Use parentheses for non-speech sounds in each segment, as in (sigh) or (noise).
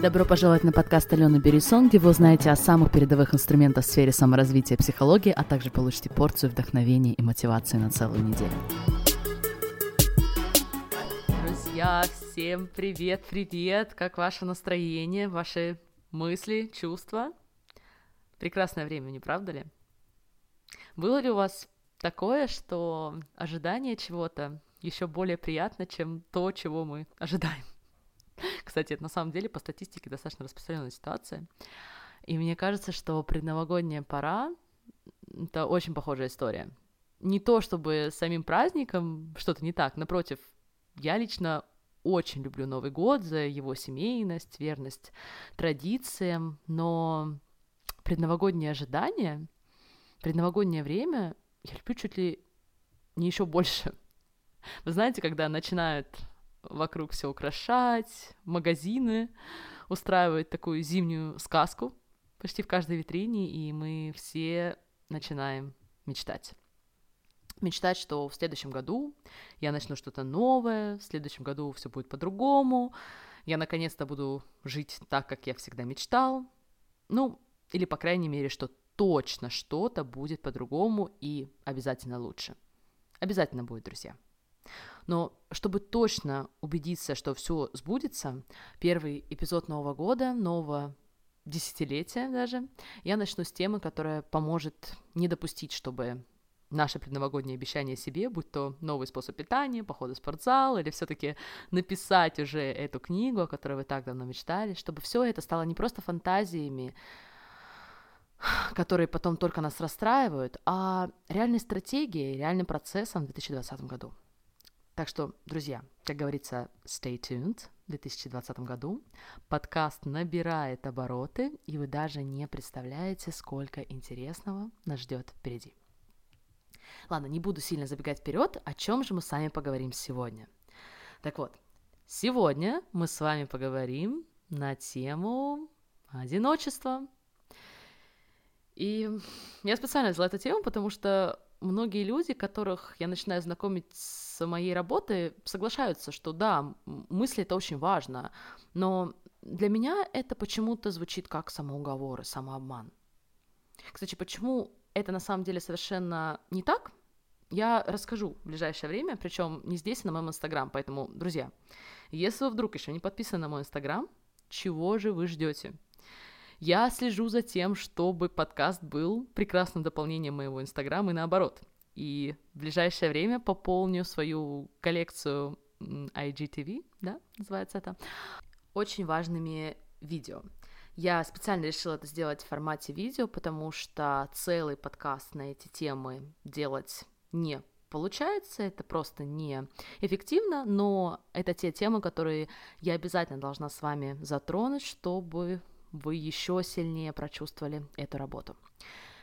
Добро пожаловать на подкаст Алены Берисон, где вы узнаете о самых передовых инструментах в сфере саморазвития и психологии, а также получите порцию вдохновения и мотивации на целую неделю. Друзья, всем привет, привет! Как ваше настроение, ваши мысли, чувства? Прекрасное время, не правда ли? Было ли у вас такое, что ожидание чего-то еще более приятно, чем то, чего мы ожидаем? (laughs) Кстати, это на самом деле по статистике достаточно распространенная ситуация. И мне кажется, что предновогодняя пора — это очень похожая история. Не то, чтобы с самим праздником что-то не так, напротив, я лично очень люблю Новый год за его семейность, верность традициям, но предновогодние ожидания, предновогоднее время я люблю чуть ли не еще больше. Вы знаете, когда начинают вокруг все украшать, магазины устраивают такую зимнюю сказку почти в каждой витрине, и мы все начинаем мечтать. Мечтать, что в следующем году я начну что-то новое, в следующем году все будет по-другому, я наконец-то буду жить так, как я всегда мечтал. Ну, или, по крайней мере, что точно что-то будет по-другому и обязательно лучше. Обязательно будет, друзья. Но чтобы точно убедиться, что все сбудется, первый эпизод Нового года, нового десятилетия даже, я начну с темы, которая поможет не допустить, чтобы наши предновогодние обещания себе, будь то новый способ питания, походы в спортзал, или все-таки написать уже эту книгу, о которой вы так давно мечтали, чтобы все это стало не просто фантазиями, которые потом только нас расстраивают, а реальной стратегией, реальным процессом в 2020 году. Так что, друзья, как говорится, stay tuned в 2020 году. Подкаст набирает обороты, и вы даже не представляете, сколько интересного нас ждет впереди. Ладно, не буду сильно забегать вперед, о чем же мы с вами поговорим сегодня. Так вот, сегодня мы с вами поговорим на тему одиночества. И я специально взяла эту тему, потому что многие люди, которых я начинаю знакомить с моей работой, соглашаются, что да, мысли это очень важно, но для меня это почему-то звучит как самоуговор и самообман. Кстати, почему это на самом деле совершенно не так, я расскажу в ближайшее время, причем не здесь, а на моем инстаграм. Поэтому, друзья, если вы вдруг еще не подписаны на мой инстаграм, чего же вы ждете? Я слежу за тем, чтобы подкаст был прекрасным дополнением моего Инстаграма и наоборот. И в ближайшее время пополню свою коллекцию IGTV, да, называется это, очень важными видео. Я специально решила это сделать в формате видео, потому что целый подкаст на эти темы делать не получается, это просто не эффективно, но это те темы, которые я обязательно должна с вами затронуть, чтобы вы еще сильнее прочувствовали эту работу.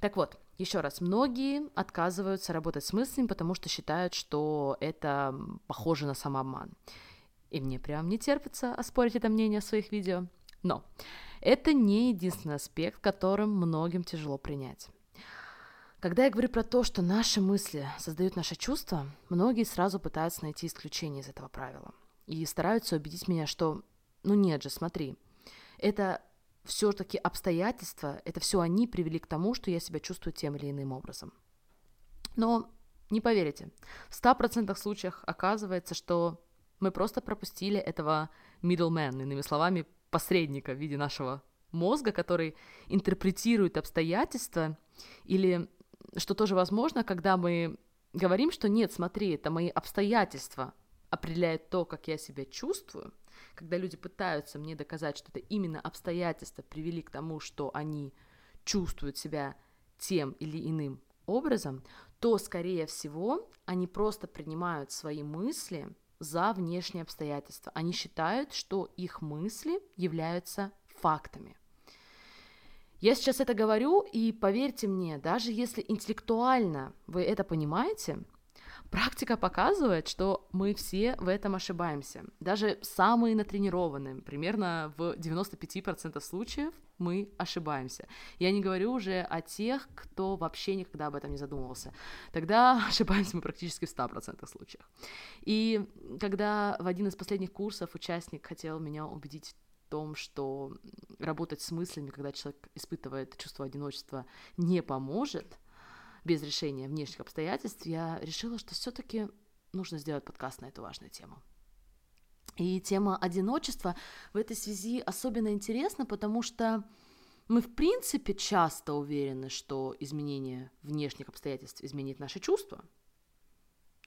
Так вот, еще раз, многие отказываются работать с мыслями, потому что считают, что это похоже на самообман. И мне прям не терпится оспорить это мнение в своих видео. Но это не единственный аспект, которым многим тяжело принять. Когда я говорю про то, что наши мысли создают наши чувства, многие сразу пытаются найти исключение из этого правила. И стараются убедить меня, что, ну нет же, смотри, это все-таки обстоятельства, это все они привели к тому, что я себя чувствую тем или иным образом. Но не поверите, в 100% случаях оказывается, что мы просто пропустили этого middleman, иными словами, посредника в виде нашего мозга, который интерпретирует обстоятельства, или, что тоже возможно, когда мы говорим, что нет, смотри, это мои обстоятельства определяют то, как я себя чувствую, когда люди пытаются мне доказать, что это именно обстоятельства привели к тому, что они чувствуют себя тем или иным образом, то, скорее всего, они просто принимают свои мысли за внешние обстоятельства. Они считают, что их мысли являются фактами. Я сейчас это говорю, и поверьте мне, даже если интеллектуально вы это понимаете, Практика показывает, что мы все в этом ошибаемся. Даже самые натренированные, примерно в 95% случаев мы ошибаемся. Я не говорю уже о тех, кто вообще никогда об этом не задумывался. Тогда (laughs) ошибаемся мы практически в 100% случаев. И когда в один из последних курсов участник хотел меня убедить том, что работать с мыслями, когда человек испытывает чувство одиночества, не поможет без решения внешних обстоятельств, я решила, что все-таки нужно сделать подкаст на эту важную тему. И тема одиночества в этой связи особенно интересна, потому что мы, в принципе, часто уверены, что изменение внешних обстоятельств изменит наши чувства,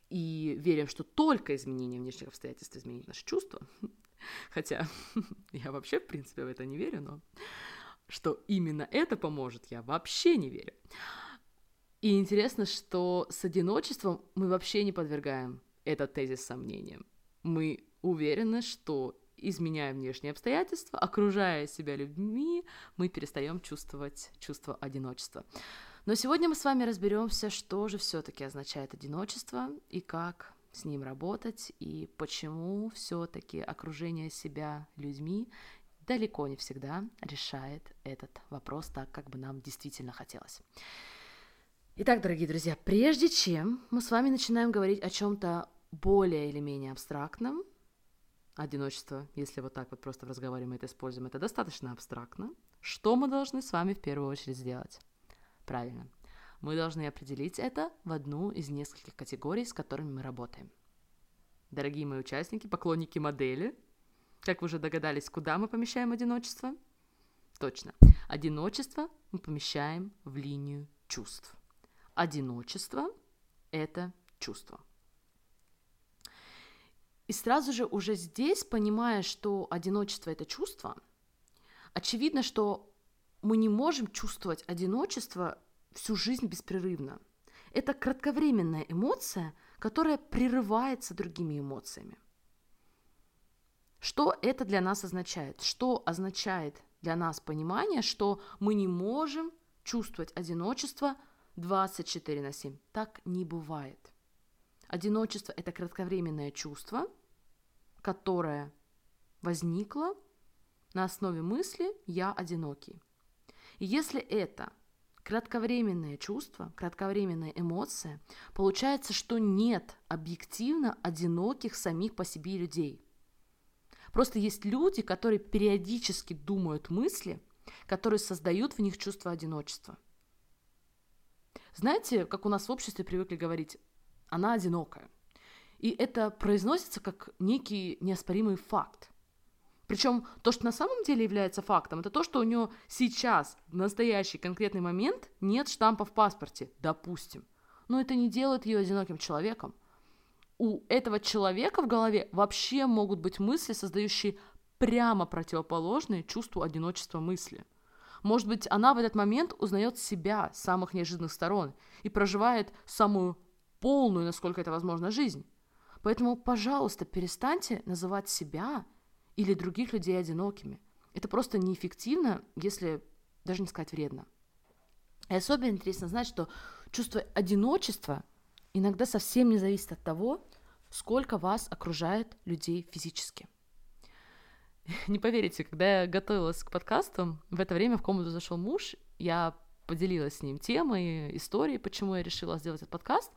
и верим, что только изменение внешних обстоятельств изменит наши чувства. (laughs) Хотя (laughs) я вообще, в принципе, в это не верю, но что именно это поможет, я вообще не верю. И интересно, что с одиночеством мы вообще не подвергаем этот тезис сомнениям. Мы уверены, что изменяя внешние обстоятельства, окружая себя людьми, мы перестаем чувствовать чувство одиночества. Но сегодня мы с вами разберемся, что же все-таки означает одиночество и как с ним работать, и почему все-таки окружение себя людьми далеко не всегда решает этот вопрос так, как бы нам действительно хотелось. Итак, дорогие друзья, прежде чем мы с вами начинаем говорить о чем-то более или менее абстрактном, одиночество, если вот так вот просто мы это используем, это достаточно абстрактно, что мы должны с вами в первую очередь сделать? Правильно. Мы должны определить это в одну из нескольких категорий, с которыми мы работаем. Дорогие мои участники, поклонники модели, как вы уже догадались, куда мы помещаем одиночество? Точно. Одиночество мы помещаем в линию чувств. Одиночество – это чувство. И сразу же уже здесь, понимая, что одиночество – это чувство, очевидно, что мы не можем чувствовать одиночество всю жизнь беспрерывно. Это кратковременная эмоция, которая прерывается другими эмоциями. Что это для нас означает? Что означает для нас понимание, что мы не можем чувствовать одиночество 24 на 7? Так не бывает. Одиночество – это кратковременное чувство, которое возникло на основе мысли «я одинокий». И если это кратковременное чувство, кратковременная эмоция, получается, что нет объективно одиноких самих по себе людей. Просто есть люди, которые периодически думают мысли, которые создают в них чувство одиночества. Знаете, как у нас в обществе привыкли говорить, она одинокая. И это произносится как некий неоспоримый факт. Причем то, что на самом деле является фактом, это то, что у нее сейчас, в настоящий конкретный момент, нет штампа в паспорте, допустим. Но это не делает ее одиноким человеком. У этого человека в голове вообще могут быть мысли, создающие прямо противоположные чувству одиночества мысли. Может быть, она в этот момент узнает себя с самых неожиданных сторон и проживает самую полную, насколько это возможно, жизнь. Поэтому, пожалуйста, перестаньте называть себя или других людей одинокими. Это просто неэффективно, если даже не сказать вредно. И особенно интересно знать, что чувство одиночества иногда совсем не зависит от того, сколько вас окружает людей физически. (laughs) Не поверите, когда я готовилась к подкасту, в это время в комнату зашел муж, я поделилась с ним темой, историей, почему я решила сделать этот подкаст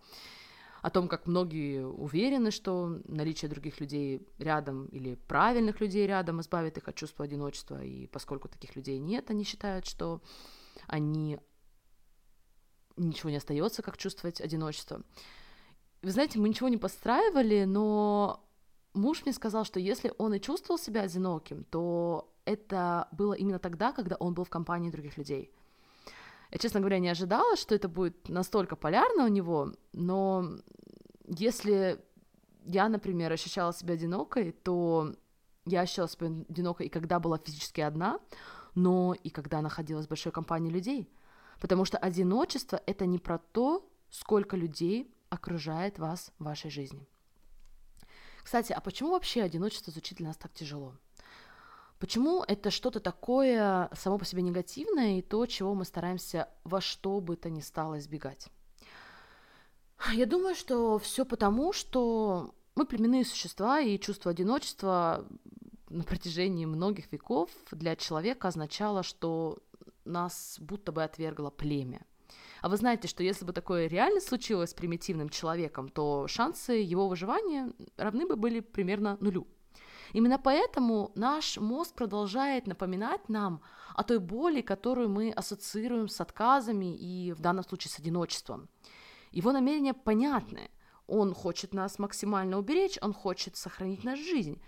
о том, как многие уверены, что наличие других людей рядом или правильных людей рядом избавит их от чувства одиночества, и поскольку таких людей нет, они считают, что они ничего не остается, как чувствовать одиночество. Вы знаете, мы ничего не подстраивали, но муж мне сказал, что если он и чувствовал себя одиноким, то это было именно тогда, когда он был в компании других людей. Я, честно говоря, не ожидала, что это будет настолько полярно у него, но если я, например, ощущала себя одинокой, то я ощущала себя одинокой и когда была физически одна, но и когда находилась в большой компании людей. Потому что одиночество — это не про то, сколько людей окружает вас в вашей жизни. Кстати, а почему вообще одиночество звучит для нас так тяжело? Почему это что-то такое само по себе негативное и то, чего мы стараемся во что бы то ни стало избегать? Я думаю, что все потому, что мы племенные существа, и чувство одиночества на протяжении многих веков для человека означало, что нас будто бы отвергло племя. А вы знаете, что если бы такое реально случилось с примитивным человеком, то шансы его выживания равны бы были примерно нулю. Именно поэтому наш мозг продолжает напоминать нам о той боли, которую мы ассоциируем с отказами и в данном случае с одиночеством. Его намерения понятны. Он хочет нас максимально уберечь, он хочет сохранить нашу жизнь.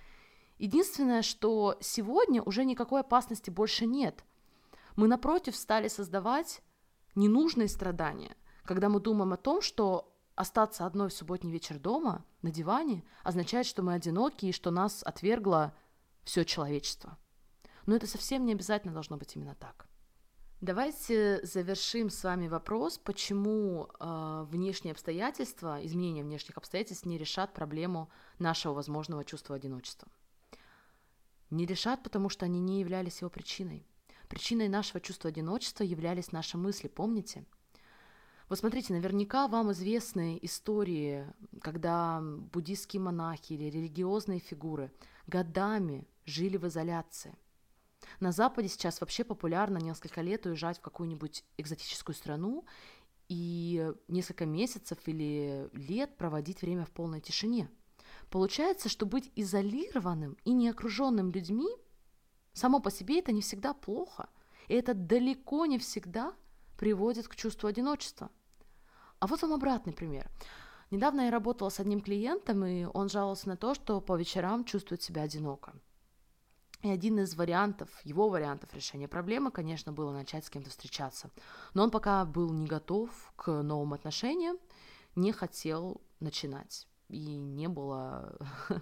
Единственное, что сегодня уже никакой опасности больше нет. Мы, напротив, стали создавать ненужные страдания, когда мы думаем о том, что остаться одной в субботний вечер дома, на диване, означает, что мы одиноки и что нас отвергло все человечество. Но это совсем не обязательно должно быть именно так. Давайте завершим с вами вопрос, почему э, внешние обстоятельства, изменения внешних обстоятельств не решат проблему нашего возможного чувства одиночества. Не решат, потому что они не являлись его причиной. Причиной нашего чувства одиночества являлись наши мысли, помните? Вот смотрите, наверняка вам известны истории, когда буддийские монахи или религиозные фигуры годами жили в изоляции – на Западе сейчас вообще популярно несколько лет уезжать в какую-нибудь экзотическую страну и несколько месяцев или лет проводить время в полной тишине. Получается, что быть изолированным и не окруженным людьми само по себе это не всегда плохо. И это далеко не всегда приводит к чувству одиночества. А вот вам обратный пример. Недавно я работала с одним клиентом, и он жаловался на то, что по вечерам чувствует себя одиноко. И один из вариантов, его вариантов решения проблемы, конечно, было начать с кем-то встречаться. Но он пока был не готов к новым отношениям, не хотел начинать. И не было (laughs)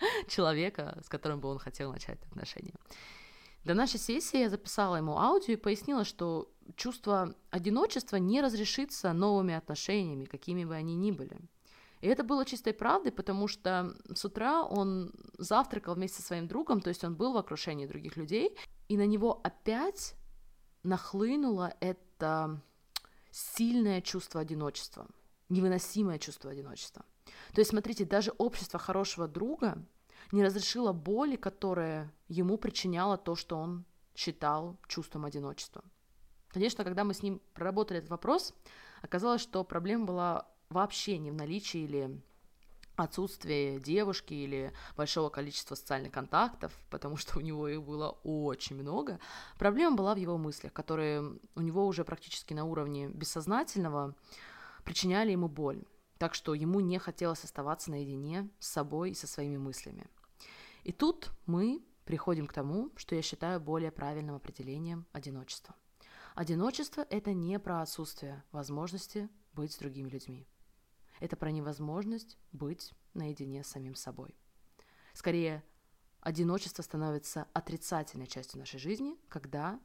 (laughs) человека, с которым бы он хотел начать отношения. До нашей сессии я записала ему аудио и пояснила, что чувство одиночества не разрешится новыми отношениями, какими бы они ни были. И это было чистой правдой, потому что с утра он завтракал вместе со своим другом, то есть он был в окружении других людей, и на него опять нахлынуло это сильное чувство одиночества, невыносимое чувство одиночества. То есть, смотрите, даже общество хорошего друга не разрешило боли, которая ему причиняло то, что он считал чувством одиночества. Конечно, когда мы с ним проработали этот вопрос, оказалось, что проблема была вообще не в наличии или отсутствии девушки или большого количества социальных контактов, потому что у него их было очень много. Проблема была в его мыслях, которые у него уже практически на уровне бессознательного причиняли ему боль. Так что ему не хотелось оставаться наедине с собой и со своими мыслями. И тут мы приходим к тому, что я считаю более правильным определением одиночества. Одиночество – это не про отсутствие возможности быть с другими людьми. Это про невозможность быть наедине с самим собой. Скорее, одиночество становится отрицательной частью нашей жизни, когда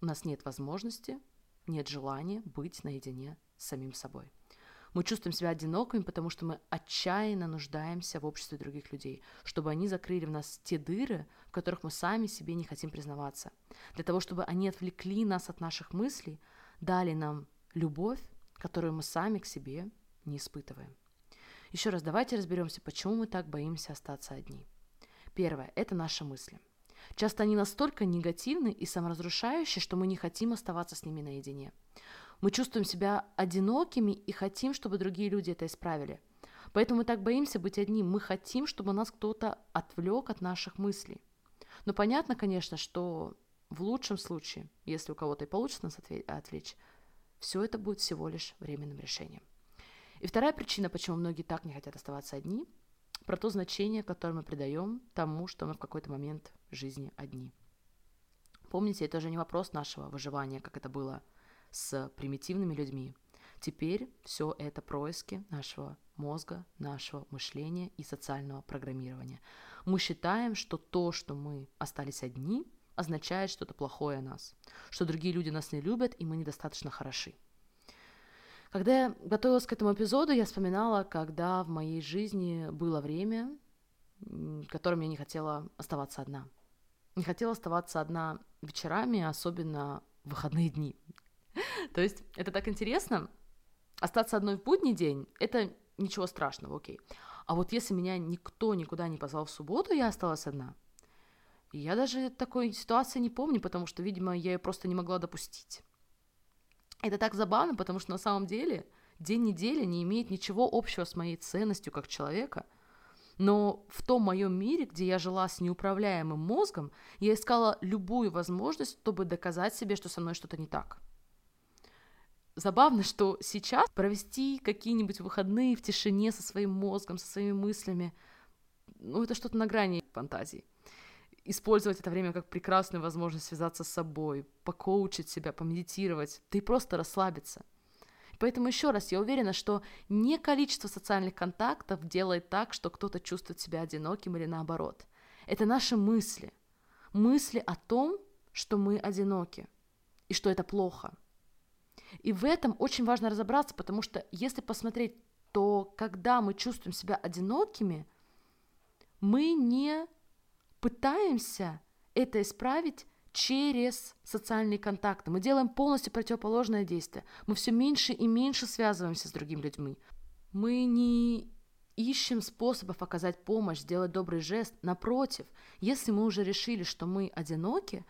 у нас нет возможности, нет желания быть наедине с самим собой. Мы чувствуем себя одинокими, потому что мы отчаянно нуждаемся в обществе других людей, чтобы они закрыли в нас те дыры, в которых мы сами себе не хотим признаваться. Для того, чтобы они отвлекли нас от наших мыслей, дали нам любовь, которую мы сами к себе не испытываем. Еще раз давайте разберемся, почему мы так боимся остаться одни. Первое – это наши мысли. Часто они настолько негативны и саморазрушающие, что мы не хотим оставаться с ними наедине. Мы чувствуем себя одинокими и хотим, чтобы другие люди это исправили. Поэтому мы так боимся быть одним. Мы хотим, чтобы нас кто-то отвлек от наших мыслей. Но понятно, конечно, что в лучшем случае, если у кого-то и получится нас отвлечь, все это будет всего лишь временным решением. И вторая причина, почему многие так не хотят оставаться одни, про то значение, которое мы придаем тому, что мы в какой-то момент жизни одни. Помните, это уже не вопрос нашего выживания, как это было с примитивными людьми. Теперь все это происки нашего мозга, нашего мышления и социального программирования. Мы считаем, что то, что мы остались одни, означает что-то плохое о нас, что другие люди нас не любят, и мы недостаточно хороши. Когда я готовилась к этому эпизоду, я вспоминала, когда в моей жизни было время, которым я не хотела оставаться одна. Не хотела оставаться одна вечерами, особенно в выходные дни. (laughs) То есть это так интересно. Остаться одной в будний день – это ничего страшного, окей. А вот если меня никто никуда не позвал в субботу, я осталась одна. Я даже такой ситуации не помню, потому что, видимо, я ее просто не могла допустить. Это так забавно, потому что на самом деле день недели не имеет ничего общего с моей ценностью как человека. Но в том моем мире, где я жила с неуправляемым мозгом, я искала любую возможность, чтобы доказать себе, что со мной что-то не так. Забавно, что сейчас провести какие-нибудь выходные в тишине со своим мозгом, со своими мыслями, ну, это что-то на грани фантазии. Использовать это время как прекрасную возможность связаться с собой, покоучить себя, помедитировать, да и просто расслабиться – Поэтому еще раз, я уверена, что не количество социальных контактов делает так, что кто-то чувствует себя одиноким или наоборот. Это наши мысли. Мысли о том, что мы одиноки и что это плохо. И в этом очень важно разобраться, потому что если посмотреть, то когда мы чувствуем себя одинокими, мы не пытаемся это исправить через социальные контакты. Мы делаем полностью противоположное действие. Мы все меньше и меньше связываемся с другими людьми. Мы не ищем способов оказать помощь, сделать добрый жест. Напротив, если мы уже решили, что мы одиноки,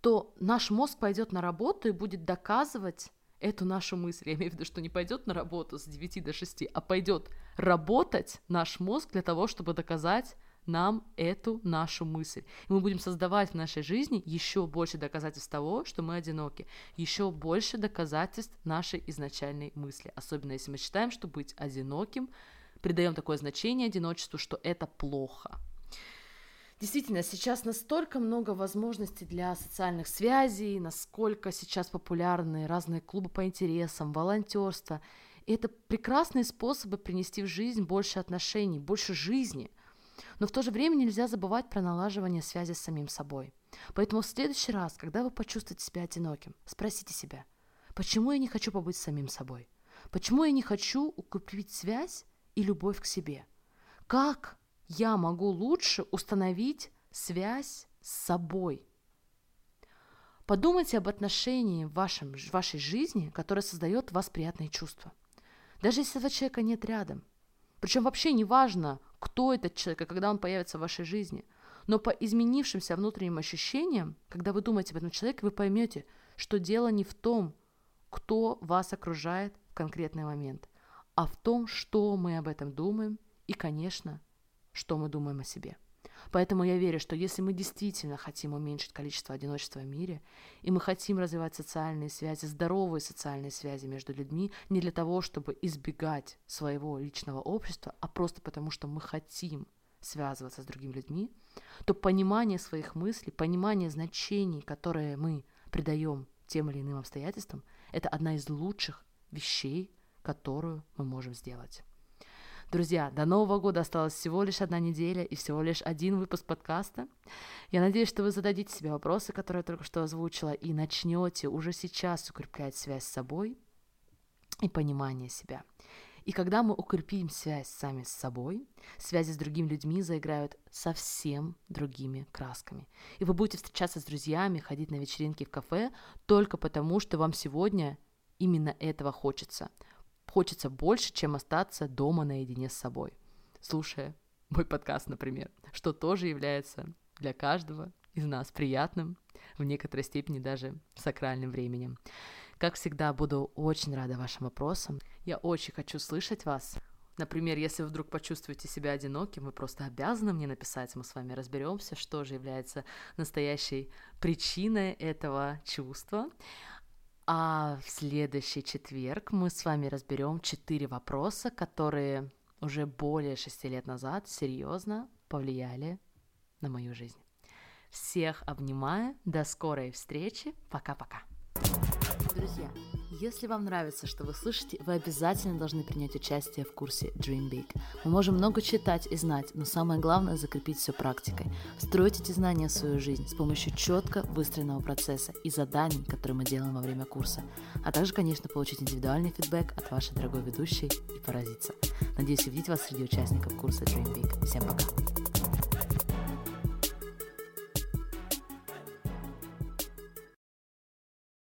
то наш мозг пойдет на работу и будет доказывать эту нашу мысль. Я имею в виду, что не пойдет на работу с 9 до 6, а пойдет работать наш мозг для того, чтобы доказать нам эту нашу мысль. И мы будем создавать в нашей жизни еще больше доказательств того, что мы одиноки, еще больше доказательств нашей изначальной мысли. Особенно если мы считаем, что быть одиноким, придаем такое значение одиночеству, что это плохо. Действительно, сейчас настолько много возможностей для социальных связей, насколько сейчас популярны разные клубы по интересам, волонтерство. И это прекрасные способы принести в жизнь больше отношений, больше жизни – но в то же время нельзя забывать про налаживание связи с самим собой. Поэтому в следующий раз, когда вы почувствуете себя одиноким, спросите себя, почему я не хочу побыть самим собой? Почему я не хочу укрепить связь и любовь к себе? Как я могу лучше установить связь с собой? Подумайте об отношении в, вашем, в вашей жизни, которое создает в вас приятные чувства. Даже если этого человека нет рядом. Причем вообще не важно, кто этот человек и когда он появится в вашей жизни. Но по изменившимся внутренним ощущениям, когда вы думаете об этом человеке, вы поймете, что дело не в том, кто вас окружает в конкретный момент, а в том, что мы об этом думаем и, конечно, что мы думаем о себе. Поэтому я верю, что если мы действительно хотим уменьшить количество одиночества в мире, и мы хотим развивать социальные связи, здоровые социальные связи между людьми, не для того, чтобы избегать своего личного общества, а просто потому, что мы хотим связываться с другими людьми, то понимание своих мыслей, понимание значений, которые мы придаем тем или иным обстоятельствам, это одна из лучших вещей, которую мы можем сделать. Друзья, до Нового года осталась всего лишь одна неделя и всего лишь один выпуск подкаста. Я надеюсь, что вы зададите себе вопросы, которые я только что озвучила, и начнете уже сейчас укреплять связь с собой и понимание себя. И когда мы укрепим связь сами с собой, связи с другими людьми заиграют совсем другими красками. И вы будете встречаться с друзьями, ходить на вечеринки в кафе только потому, что вам сегодня именно этого хочется – хочется больше, чем остаться дома наедине с собой, слушая мой подкаст, например, что тоже является для каждого из нас приятным, в некоторой степени даже сакральным временем. Как всегда, буду очень рада вашим вопросам. Я очень хочу слышать вас. Например, если вы вдруг почувствуете себя одиноким, вы просто обязаны мне написать, мы с вами разберемся, что же является настоящей причиной этого чувства. А в следующий четверг мы с вами разберем четыре вопроса, которые уже более шести лет назад серьезно повлияли на мою жизнь. Всех обнимаю. До скорой встречи. Пока-пока. Друзья, если вам нравится, что вы слышите, вы обязательно должны принять участие в курсе Dream Big. Мы можем много читать и знать, но самое главное – закрепить все практикой. Строить эти знания в свою жизнь с помощью четко выстроенного процесса и заданий, которые мы делаем во время курса. А также, конечно, получить индивидуальный фидбэк от вашей дорогой ведущей и поразиться. Надеюсь увидеть вас среди участников курса Dream Big. Всем пока!